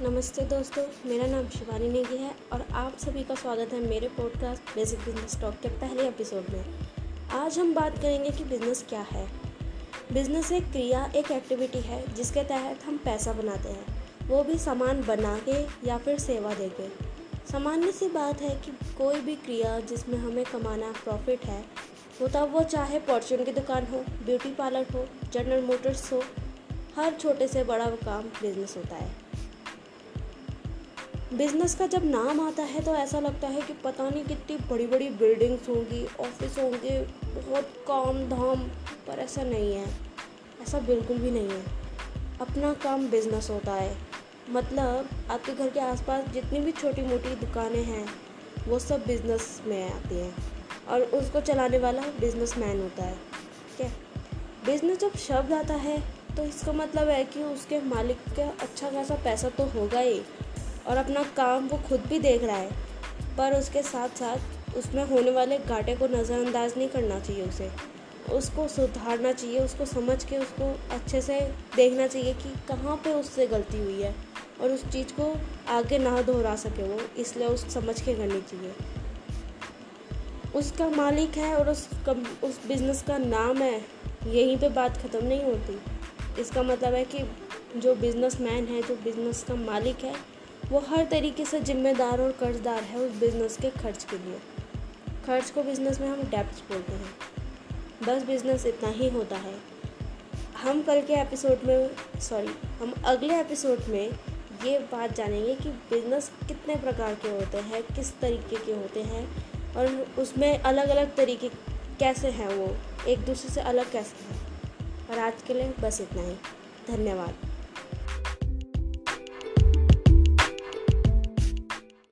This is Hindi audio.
नमस्ते दोस्तों, मेरा नाम शिवानी नेगी है और आप सभी का स्वागत है मेरे पॉडकास्ट बेसिक बिज़नेस टॉक के पहले एपिसोड में। आज हम बात करेंगे कि बिज़नेस क्या है। बिज़नेस एक क्रिया, एक एक्टिविटी है, जिसके तहत हम पैसा बनाते हैं। वो भी सामान बना के या फिर सेवा दे के सामान्य सी बात है कि कोई भी क्रिया जिसमें हमें कमाना प्रॉफिट है, वो तब वो चाहे फॉर्चून की दुकान हो ब्यूटी पार्लर हो जनरल मोटर्स हो, हर छोटे से बड़ा काम बिज़नेस होता है। बिज़नेस का जब नाम आता है तो ऐसा लगता है कि पता नहीं कितनी बड़ी बड़ी बिल्डिंग्स होंगी ऑफ़िस होंगे, बहुत काम धाम पर ऐसा नहीं है। ऐसा बिल्कुल भी नहीं है। अपना काम बिज़नेस होता है। मतलब आपके घर के आसपास जितनी भी छोटी मोटी दुकानें हैं, वो सब बिज़नेस में आती हैं। और उसको चलाने वाला बिज़नेस मैन होता है। ठीक है? बिज़नेस जब शब्द आता है तो इसका मतलब है कि उसके मालिक का अच्छा खासा पैसा तो होगा ही। और अपना काम वो खुद भी देख रहा है। पर उसके साथ साथ उसमें होने वाले घाटे को नज़रअंदाज नहीं करना चाहिए उसे। उसको सुधारना चाहिए, उसको समझ के, उसको अच्छे से देखना चाहिए कि कहाँ पे उससे गलती हुई है और उस चीज़ को आगे ना दोहरा सके वो, इसलिए उस समझ के करनी चाहिए। उसका मालिक है और उस कम, उस बिज़नेस का नाम है, यहीं पे बात ख़त्म नहीं होती। इसका मतलब है कि जो बिजनेसमैन है, जो बिज़नेस का मालिक है वो हर तरीके से जिम्मेदार और कर्जदार है उस बिज़नेस के खर्च के लिए। खर्च को बिज़नेस में हम डेप्थ बोलते हैं। बस बिज़नेस इतना ही होता है। हम कल के एपिसोड में सॉरी हम अगले एपिसोड में ये बात जानेंगे कि बिज़नेस कितने प्रकार के होते हैं, किस तरीके के होते हैं और उसमें अलग अलग तरीके कैसे हैं वो, एक दूसरे से अलग कैसे हैं। और आज के लिए बस इतना ही। धन्यवाद।